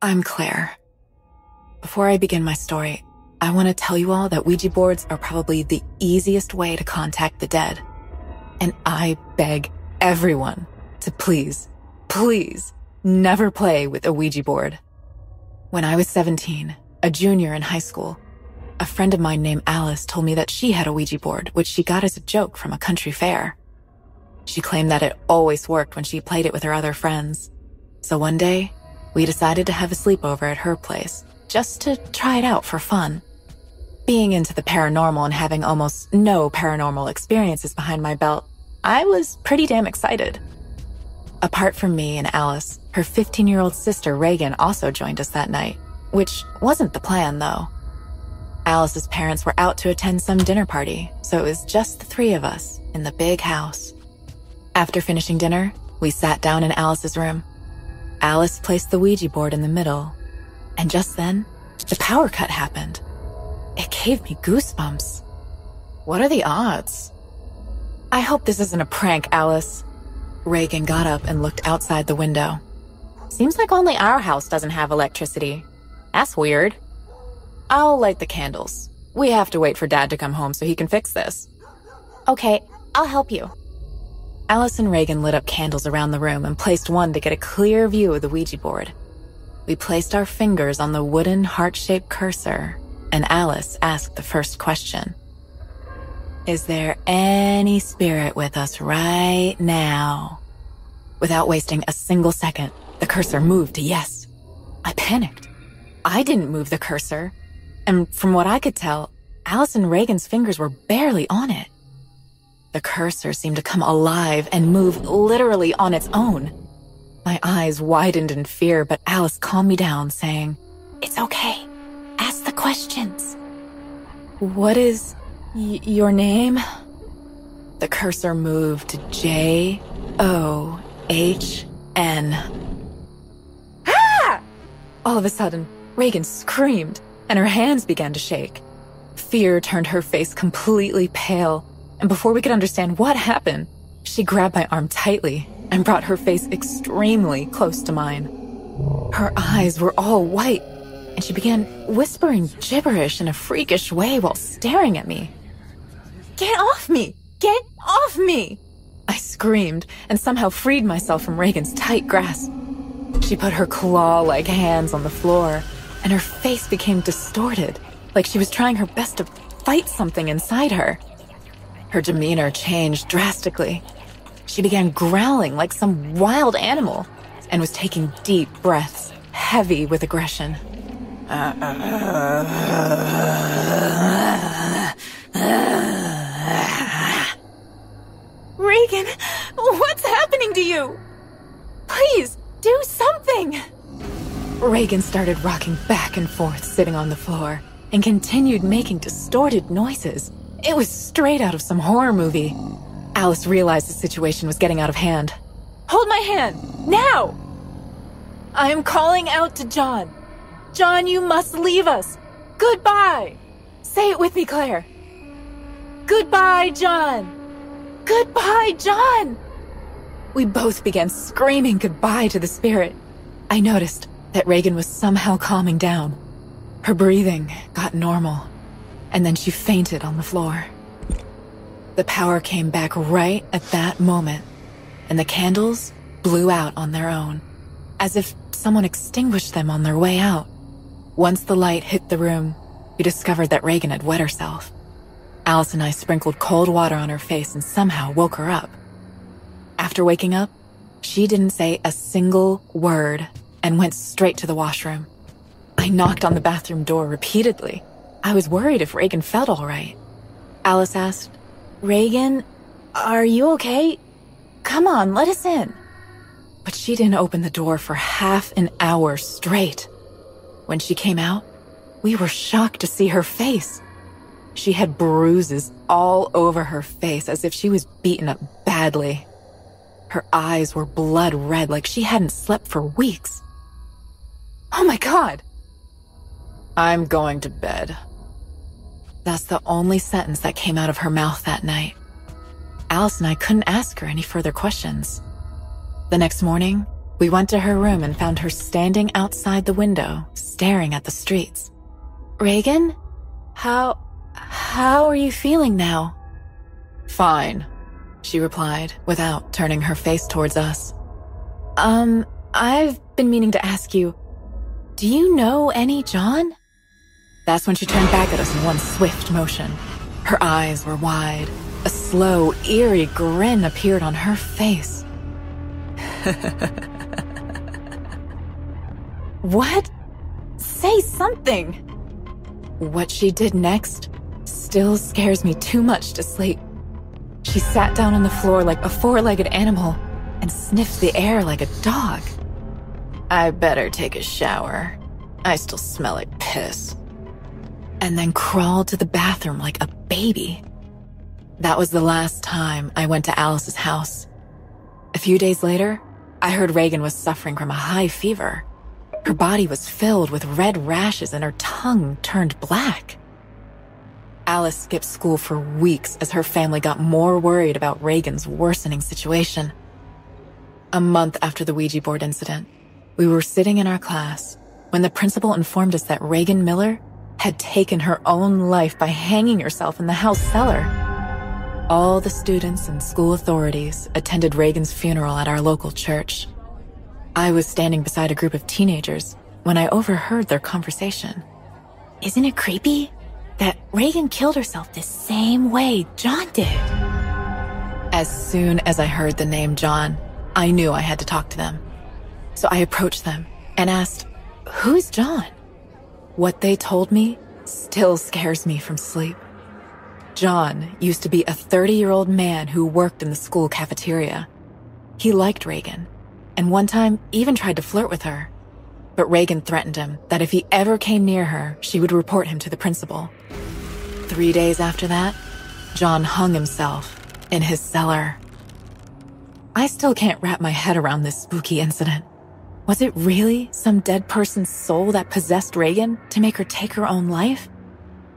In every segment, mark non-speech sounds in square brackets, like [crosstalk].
I'm Claire. Before I begin my story, I want to tell you all that Ouija boards are probably the easiest way to contact the dead. And I beg everyone to please, please never play with a Ouija board. When I was 17, a junior in high school, a friend of mine named Alice told me that she had a Ouija board, which she got as a joke from a country fair. She claimed that it always worked when she played it with her other friends. So one day, we decided to have a sleepover at her place, just to try it out for fun. Being into the paranormal and having almost no paranormal experiences behind my belt, I was pretty damn excited. Apart from me and Alice, her 15 year old sister Reagan also joined us that night, which wasn't the plan though. Alice's parents were out to attend some dinner party, so it was just the three of us in the big house. After finishing dinner, we sat down in Alice's room. Alice placed the Ouija board in the middle, and just then, the power cut happened. It gave me goosebumps. What are the odds? I hope this isn't a prank, Alice. Reagan got up and looked outside the window. Seems like only our house doesn't have electricity. That's weird. I'll light the candles. We have to wait for Dad to come home so he can fix this. Okay, I'll help you. Alice and Reagan lit up candles around the room and placed one to get a clear view of the Ouija board. We placed our fingers on the wooden heart-shaped cursor, and Alice asked the first question. Is there any spirit with us right now? Without wasting a single second, the cursor moved to yes. I panicked. I didn't move the cursor. And from what I could tell, Alice and Reagan's fingers were barely on it. The cursor seemed to come alive and move literally on its own. My eyes widened in fear, but Alice calmed me down, saying, It's okay. Ask the questions. What is y- your name? The cursor moved to J O H N. Ah! All of a sudden, Reagan screamed, and her hands began to shake. Fear turned her face completely pale, and before we could understand what happened, she grabbed my arm tightly and brought her face extremely close to mine. Her eyes were all white, and she began whispering gibberish in a freakish way while staring at me. Get off me! Get off me! I screamed and somehow freed myself from Reagan's tight grasp. She put her claw like hands on the floor, and her face became distorted, like she was trying her best to fight something inside her. Her demeanor changed drastically. She began growling like some wild animal and was taking deep breaths, heavy with aggression. Reagan, what's happening to you? Please, do something! Reagan started rocking back and forth, sitting on the floor, and continued making distorted noises. It was straight out of some horror movie. Alice realized the situation was getting out of hand. Hold my hand, now! I am calling out to John. John, you must leave us. Goodbye! Say it with me, Claire. Goodbye, John! Goodbye, John! We both began screaming goodbye to the spirit. I noticed that Reagan was somehow calming down. Her breathing got normal, and then she fainted on the floor. The power came back right at that moment, and the candles blew out on their own, as if someone extinguished them on their way out. Once the light hit the room, we discovered that Reagan had wet herself. Alice and I sprinkled cold water on her face and somehow woke her up. After waking up, she didn't say a single word and went straight to the washroom. I knocked on the bathroom door repeatedly. I was worried if Reagan felt all right. Alice asked, Reagan, are you okay? Come on, let us in. But she didn't open the door for half an hour straight. When she came out, we were shocked to see her face. She had bruises all over her face as if she was beaten up badly. Her eyes were blood red like she hadn't slept for weeks. Oh my god! I'm going to bed. That's the only sentence that came out of her mouth that night. Alice and I couldn't ask her any further questions. The next morning, We went to her room and found her standing outside the window, staring at the streets. Reagan? How. how are you feeling now? Fine, she replied, without turning her face towards us. Um, I've been meaning to ask you, do you know any John? That's when she turned back at us in one swift motion. Her eyes were wide. A slow, eerie grin appeared on her face. [laughs] what? Say something! What she did next still scares me too much to sleep. She sat down on the floor like a four-legged animal and sniffed the air like a dog. I better take a shower. I still smell like piss. And then crawled to the bathroom like a baby. That was the last time I went to Alice's house. A few days later, I heard Reagan was suffering from a high fever. Her body was filled with red rashes and her tongue turned black. Alice skipped school for weeks as her family got more worried about Reagan's worsening situation. A month after the Ouija board incident, we were sitting in our class when the principal informed us that Reagan Miller had taken her own life by hanging herself in the house cellar. All the students and school authorities attended Reagan's funeral at our local church. I was standing beside a group of teenagers when I overheard their conversation. Isn't it creepy? That Reagan killed herself the same way John did. As soon as I heard the name John, I knew I had to talk to them. So I approached them and asked, Who's John? What they told me still scares me from sleep. John used to be a 30 year old man who worked in the school cafeteria. He liked Reagan, and one time even tried to flirt with her. But Reagan threatened him that if he ever came near her, she would report him to the principal. Three days after that, John hung himself in his cellar. I still can't wrap my head around this spooky incident. Was it really some dead person's soul that possessed Reagan to make her take her own life?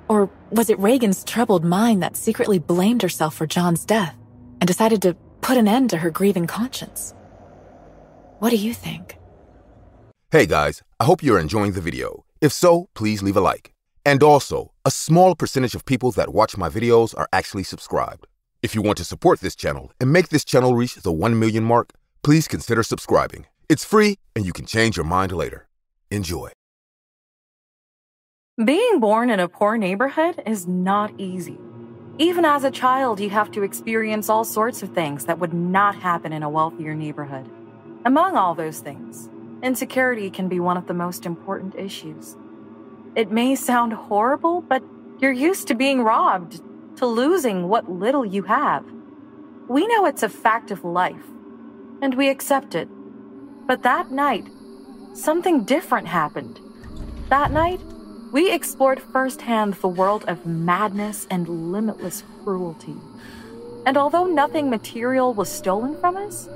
Or was it Reagan's troubled mind that secretly blamed herself for John's death and decided to put an end to her grieving conscience? What do you think? Hey guys, I hope you're enjoying the video. If so, please leave a like. And also, a small percentage of people that watch my videos are actually subscribed. If you want to support this channel and make this channel reach the 1 million mark, please consider subscribing. It's free and you can change your mind later. Enjoy. Being born in a poor neighborhood is not easy. Even as a child, you have to experience all sorts of things that would not happen in a wealthier neighborhood. Among all those things, Insecurity can be one of the most important issues. It may sound horrible, but you're used to being robbed, to losing what little you have. We know it's a fact of life, and we accept it. But that night, something different happened. That night, we explored firsthand the world of madness and limitless cruelty. And although nothing material was stolen from us,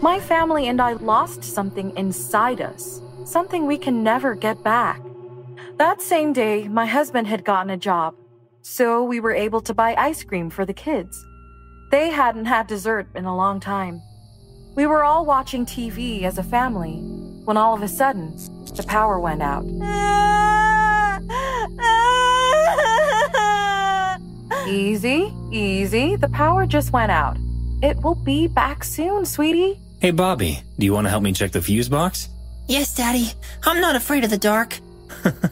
my family and I lost something inside us, something we can never get back. That same day, my husband had gotten a job, so we were able to buy ice cream for the kids. They hadn't had dessert in a long time. We were all watching TV as a family when all of a sudden, the power went out. easy, easy. The power just went out. It will be back soon, sweetie. Hey, Bobby, do you want to help me check the fuse box? Yes, Daddy. I'm not afraid of the dark.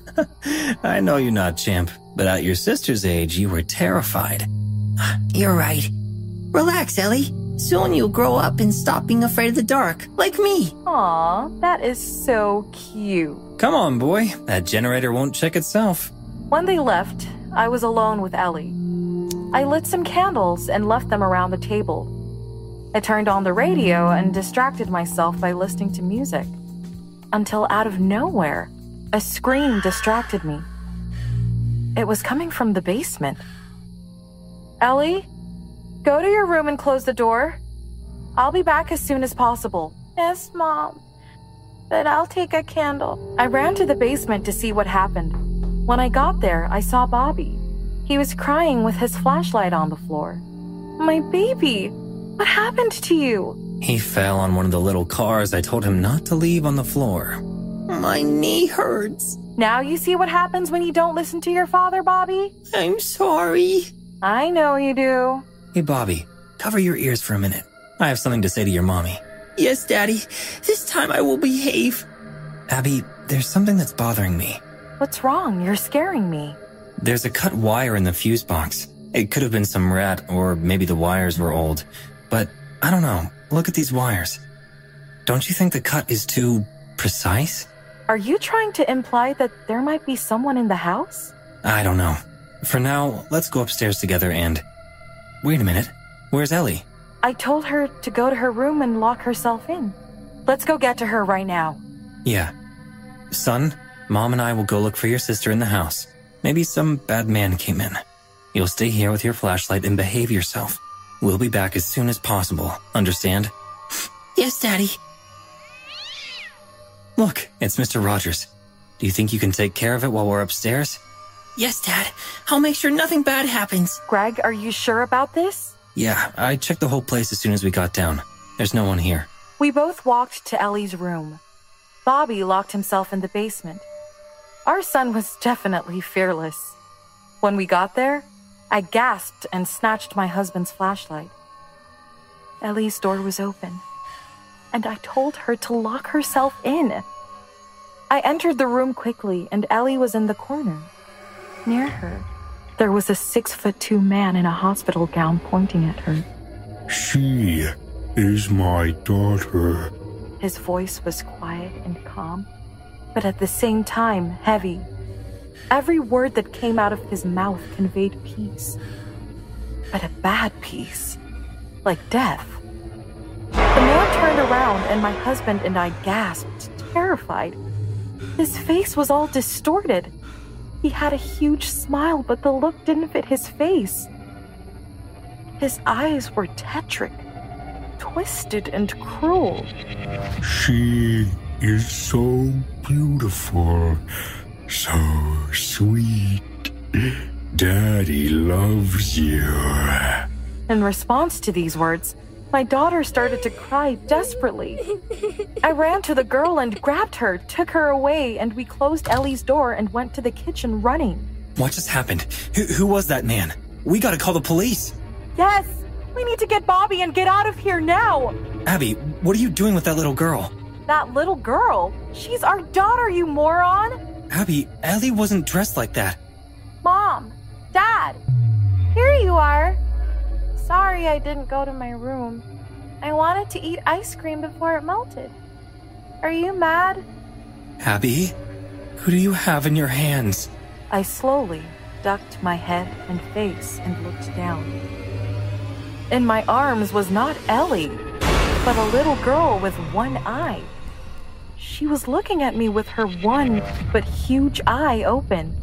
[laughs] I know you're not, champ, but at your sister's age, you were terrified. You're right. Relax, Ellie. Soon you'll grow up and stop being afraid of the dark, like me. Aw, that is so cute. Come on, boy. That generator won't check itself. When they left, I was alone with Ellie. I lit some candles and left them around the table. I turned on the radio and distracted myself by listening to music. Until out of nowhere, a scream distracted me. It was coming from the basement. Ellie, go to your room and close the door. I'll be back as soon as possible. Yes, Mom. But I'll take a candle. I ran to the basement to see what happened. When I got there, I saw Bobby. He was crying with his flashlight on the floor. My baby, what happened to you? He fell on one of the little cars I told him not to leave on the floor. My knee hurts. Now you see what happens when you don't listen to your father, Bobby? I'm sorry. I know you do. Hey, Bobby, cover your ears for a minute. I have something to say to your mommy. Yes, Daddy. This time I will behave. Abby, there's something that's bothering me. What's wrong? You're scaring me. There's a cut wire in the fuse box. It could have been some rat, or maybe the wires were old. But I don't know. Look at these wires. Don't you think the cut is too precise? Are you trying to imply that there might be someone in the house? I don't know. For now, let's go upstairs together and. Wait a minute. Where's Ellie? I told her to go to her room and lock herself in. Let's go get to her right now. Yeah. Son, Mom and I will go look for your sister in the house. Maybe some bad man came in. You'll stay here with your flashlight and behave yourself. We'll be back as soon as possible. Understand? [sighs] Yes, Daddy. Look, it's Mr. Rogers. Do you think you can take care of it while we're upstairs? Yes, Dad. I'll make sure nothing bad happens. Greg, are you sure about this? Yeah, I checked the whole place as soon as we got down. There's no one here. We both walked to Ellie's room. Bobby locked himself in the basement. Our son was definitely fearless. When we got there, I gasped and snatched my husband's flashlight. Ellie's door was open, and I told her to lock herself in. I entered the room quickly, and Ellie was in the corner. Near her, there was a six foot two man in a hospital gown pointing at her. She is my daughter. His voice was quiet and calm, but at the same time heavy. Every word that came out of his mouth conveyed peace, but a bad peace, like death. The man turned around, and my husband and I gasped, terrified. His face was all distorted. He had a huge smile, but the look didn't fit his face. His eyes were tetric, twisted, and cruel. She is so beautiful, so sweet. Daddy loves you. In response to these words, my daughter started to cry desperately. I ran to the girl and grabbed her, took her away, and we closed Ellie's door and went to the kitchen running. What just happened? Who, who was that man? We gotta call the police. Yes! We need to get Bobby and get out of here now! Abby, what are you doing with that little girl? That little girl? She's our daughter, you moron! Abby, Ellie wasn't dressed like that. Mom! Dad! Here you are! Sorry I didn't go to my room. I wanted to eat ice cream before it melted. Are you mad? Abby, who do you have in your hands? I slowly ducked my head and face and looked down. In my arms was not Ellie, but a little girl with one eye. She was looking at me with her one but huge eye open.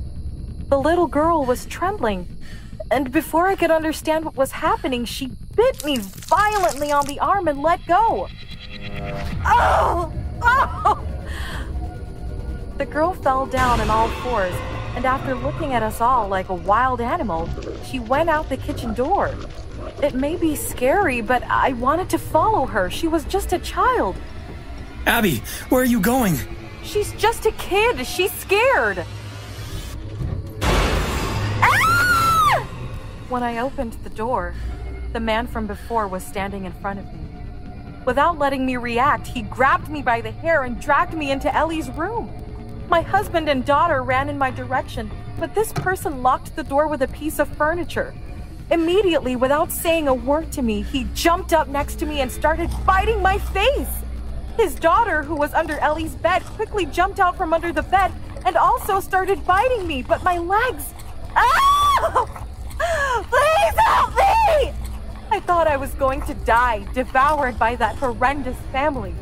The little girl was trembling, and before I could understand what was happening, she bit me violently on the arm and let go. Oh! Oh! The girl fell down on all fours, and after looking at us all like a wild animal, she went out the kitchen door. It may be scary, but I wanted to follow her. She was just a child. Abby, where are you going? She's just a kid. She's scared. When I opened the door, the man from before was standing in front of me. Without letting me react, he grabbed me by the hair and dragged me into Ellie's room. My husband and daughter ran in my direction, but this person locked the door with a piece of furniture. Immediately, without saying a word to me, he jumped up next to me and started biting my face. His daughter, who was under Ellie's bed, quickly jumped out from under the bed and also started biting me, but my legs. Ah! Please help me! I thought I was going to die, devoured by that horrendous family.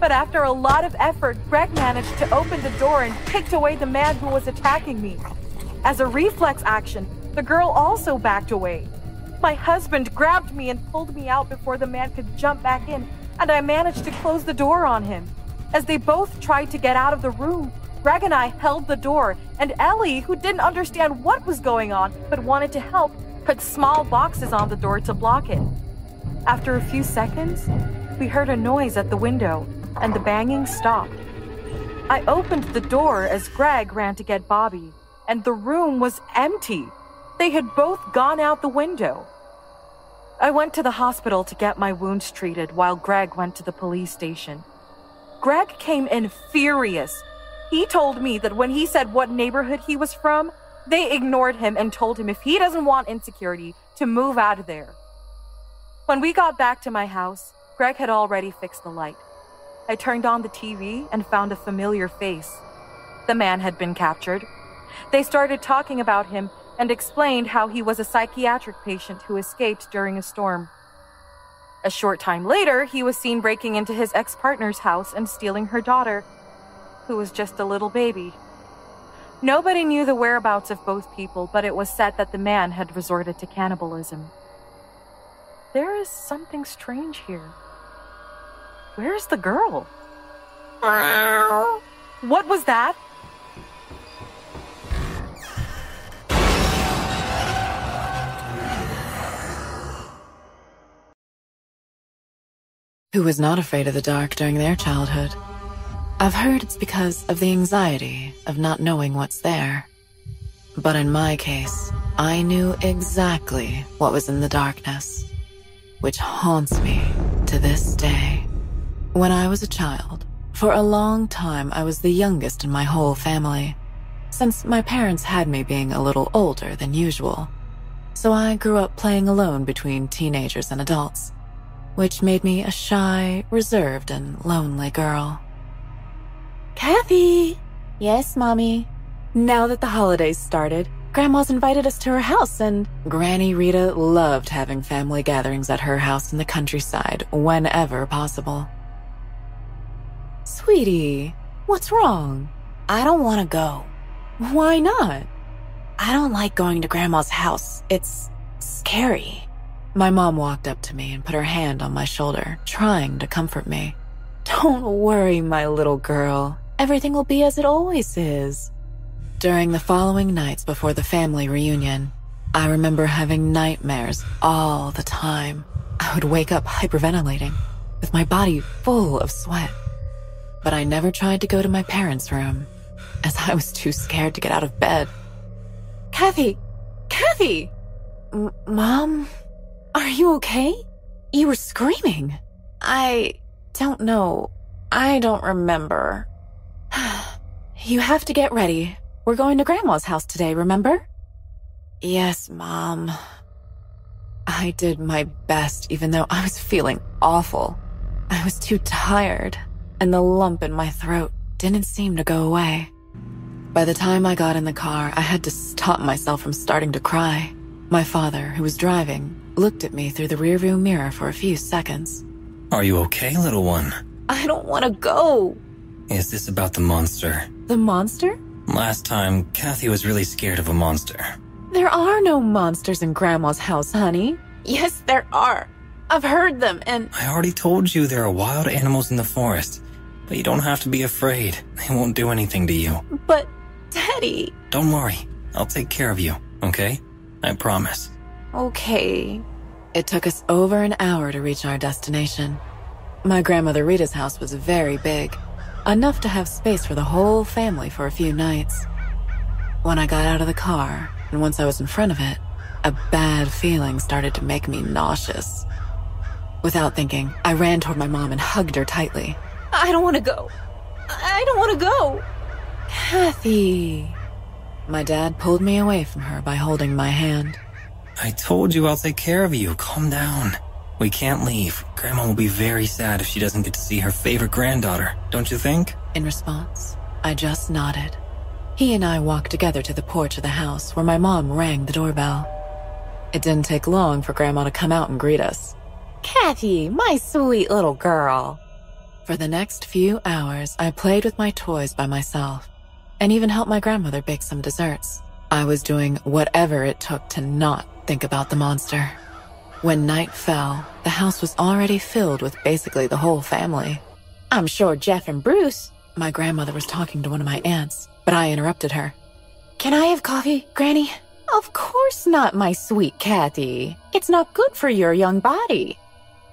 But after a lot of effort, Greg managed to open the door and kicked away the man who was attacking me. As a reflex action, the girl also backed away. My husband grabbed me and pulled me out before the man could jump back in, and I managed to close the door on him. As they both tried to get out of the room, Greg and I held the door, and Ellie, who didn't understand what was going on but wanted to help, put small boxes on the door to block it. After a few seconds, we heard a noise at the window, and the banging stopped. I opened the door as Greg ran to get Bobby, and the room was empty. They had both gone out the window. I went to the hospital to get my wounds treated while Greg went to the police station. Greg came in furious. He told me that when he said what neighborhood he was from, they ignored him and told him if he doesn't want insecurity, to move out of there. When we got back to my house, Greg had already fixed the light. I turned on the TV and found a familiar face. The man had been captured. They started talking about him and explained how he was a psychiatric patient who escaped during a storm. A short time later, he was seen breaking into his ex partner's house and stealing her daughter, who was just a little baby. Nobody knew the whereabouts of both people, but it was said that the man had resorted to cannibalism. There is something strange here. Where's the girl? What was that? Who was not afraid of the dark during their childhood? I've heard it's because of the anxiety of not knowing what's there. But in my case, I knew exactly what was in the darkness, which haunts me to this day. When I was a child, for a long time I was the youngest in my whole family, since my parents had me being a little older than usual. So I grew up playing alone between teenagers and adults which made me a shy, reserved, and lonely girl. Kathy! Yes, Mommy? Now that the holidays started, Grandma's invited us to her house, and Granny Rita loved having family gatherings at her house in the countryside whenever possible. Sweetie, what's wrong? I don't want to go. Why not? I don't like going to Grandma's house. It's scary. My mom walked up to me and put her hand on my shoulder, trying to comfort me. Don't worry, my little girl. Everything will be as it always is. During the following nights before the family reunion, I remember having nightmares all the time. I would wake up hyperventilating, with my body full of sweat. But I never tried to go to my parents' room, as I was too scared to get out of bed. Kathy! Kathy! M- Mom? Are you okay? You were screaming. I don't know. I don't remember. You have to get ready. We're going to Grandma's house today, remember? Yes, Mom. I did my best, even though I was feeling awful. I was too tired, and the lump in my throat didn't seem to go away. By the time I got in the car, I had to stop myself from starting to cry. My father, who was driving, looked at me through the rearview mirror for a few seconds. Are you okay, little one? I don't want to go. Is this about the monster? The monster? Last time, Kathy was really scared of a monster. There are no monsters in Grandma's house, honey. Yes, there are. I've heard them, and. I already told you there are wild animals in the forest, but you don't have to be afraid. They won't do anything to you. But, Daddy. Don't worry. I'll take care of you, okay? I promise. Okay. It took us over an hour to reach our destination. My grandmother Rita's house was very big, enough to have space for the whole family for a few nights. When I got out of the car, and once I was in front of it, a bad feeling started to make me nauseous. Without thinking, I ran toward my mom and hugged her tightly. I don't want to go. I don't want to go. Kathy. My dad pulled me away from her by holding my hand. I told you I'll take care of you. Calm down. We can't leave. Grandma will be very sad if she doesn't get to see her favorite granddaughter, don't you think? In response, I just nodded. He and I walked together to the porch of the house where my mom rang the doorbell. It didn't take long for Grandma to come out and greet us. Kathy, my sweet little girl. For the next few hours, I played with my toys by myself and even helped my grandmother bake some desserts. I was doing whatever it took to not think about the monster. When night fell, the house was already filled with basically the whole family. I'm sure Jeff and Bruce. My grandmother was talking to one of my aunts, but I interrupted her. Can I have coffee, Granny? Of course not, my sweet Kathy. It's not good for your young body.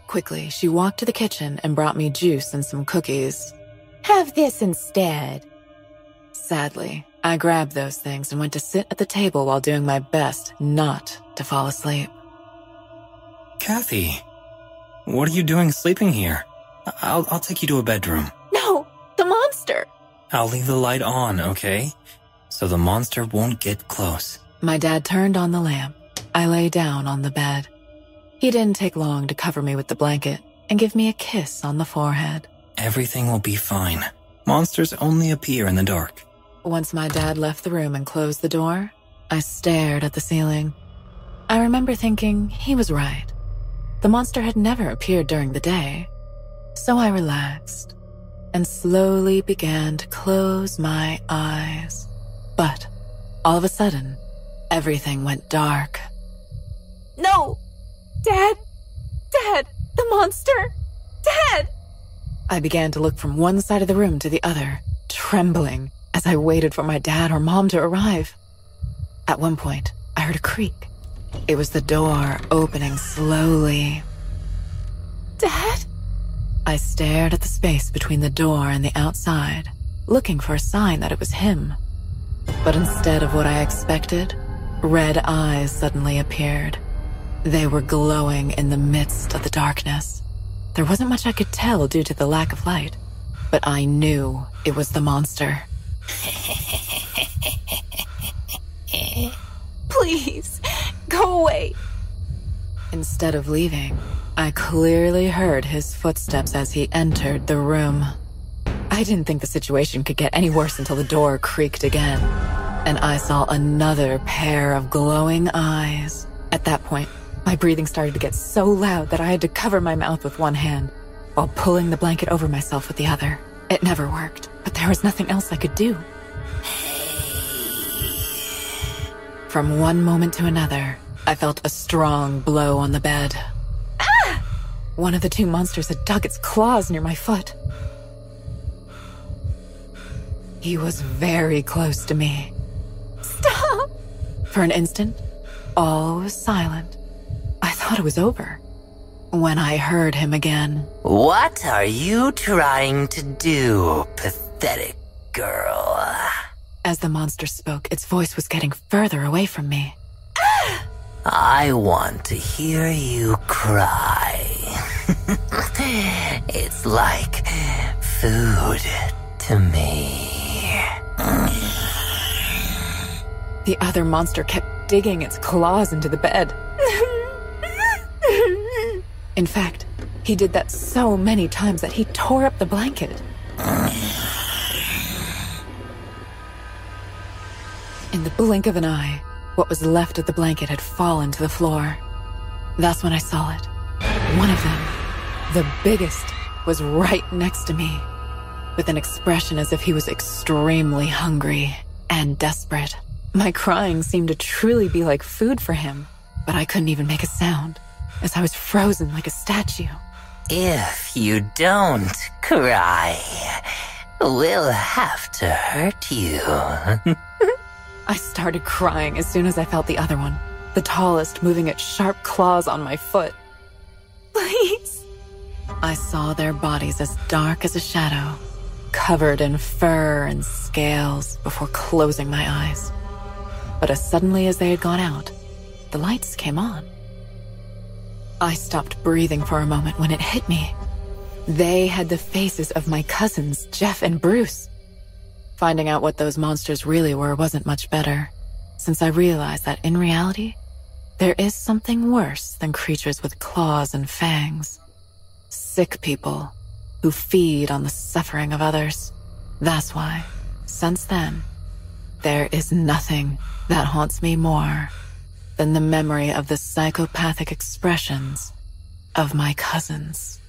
Quickly, she walked to the kitchen and brought me juice and some cookies. Have this instead. Sadly, I grabbed those things and went to sit at the table while doing my best not to fall asleep. Kathy, what are you doing sleeping here? I'll, I'll take you to a bedroom. No, the monster! I'll leave the light on, okay? So the monster won't get close. My dad turned on the lamp. I lay down on the bed. He didn't take long to cover me with the blanket and give me a kiss on the forehead. Everything will be fine. Monsters only appear in the dark. Once my dad left the room and closed the door, I stared at the ceiling. I remember thinking he was right. The monster had never appeared during the day. So I relaxed and slowly began to close my eyes. But all of a sudden, everything went dark. No! Dad! Dad! The monster! Dad! I began to look from one side of the room to the other, trembling as I waited for my dad or mom to arrive. At one point, I heard a creak. It was the door opening slowly. Dad? I stared at the space between the door and the outside, looking for a sign that it was him. But instead of what I expected, red eyes suddenly appeared. They were glowing in the midst of the darkness. There wasn't much I could tell due to the lack of light, but I knew it was the monster. [laughs] Please, Instead of leaving, I clearly heard his footsteps as he entered the room. I didn't think the situation could get any worse until the door creaked again, and I saw another pair of glowing eyes. At that point, my breathing started to get so loud that I had to cover my mouth with one hand while pulling the blanket over myself with the other. It never worked, but there was nothing else I could do. From one moment to another, I felt a strong blow on the bed. Ah! One of the two monsters had dug its claws near my foot. He was very close to me. Stop! For an instant, all was silent. I thought it was over. When I heard him again. What are you trying to do, pathetic girl? As the monster spoke, its voice was getting further away from me. I want to hear you cry. [laughs] it's like food to me. The other monster kept digging its claws into the bed. In fact, he did that so many times that he tore up the blanket. In the blink of an eye, what was left of the blanket had fallen to the floor. That's when I saw it. One of them, the biggest, was right next to me, with an expression as if he was extremely hungry and desperate. My crying seemed to truly be like food for him, but I couldn't even make a sound, as I was frozen like a statue. If you don't cry, we'll have to hurt you. [laughs] I started crying as soon as I felt the other one, the tallest moving its sharp claws on my foot. Please. I saw their bodies as dark as a shadow, covered in fur and scales before closing my eyes. But as suddenly as they had gone out, the lights came on. I stopped breathing for a moment when it hit me. They had the faces of my cousins, Jeff and Bruce. Finding out what those monsters really were wasn't much better, since I realized that in reality, there is something worse than creatures with claws and fangs. Sick people who feed on the suffering of others. That's why, since then, there is nothing that haunts me more than the memory of the psychopathic expressions of my cousins.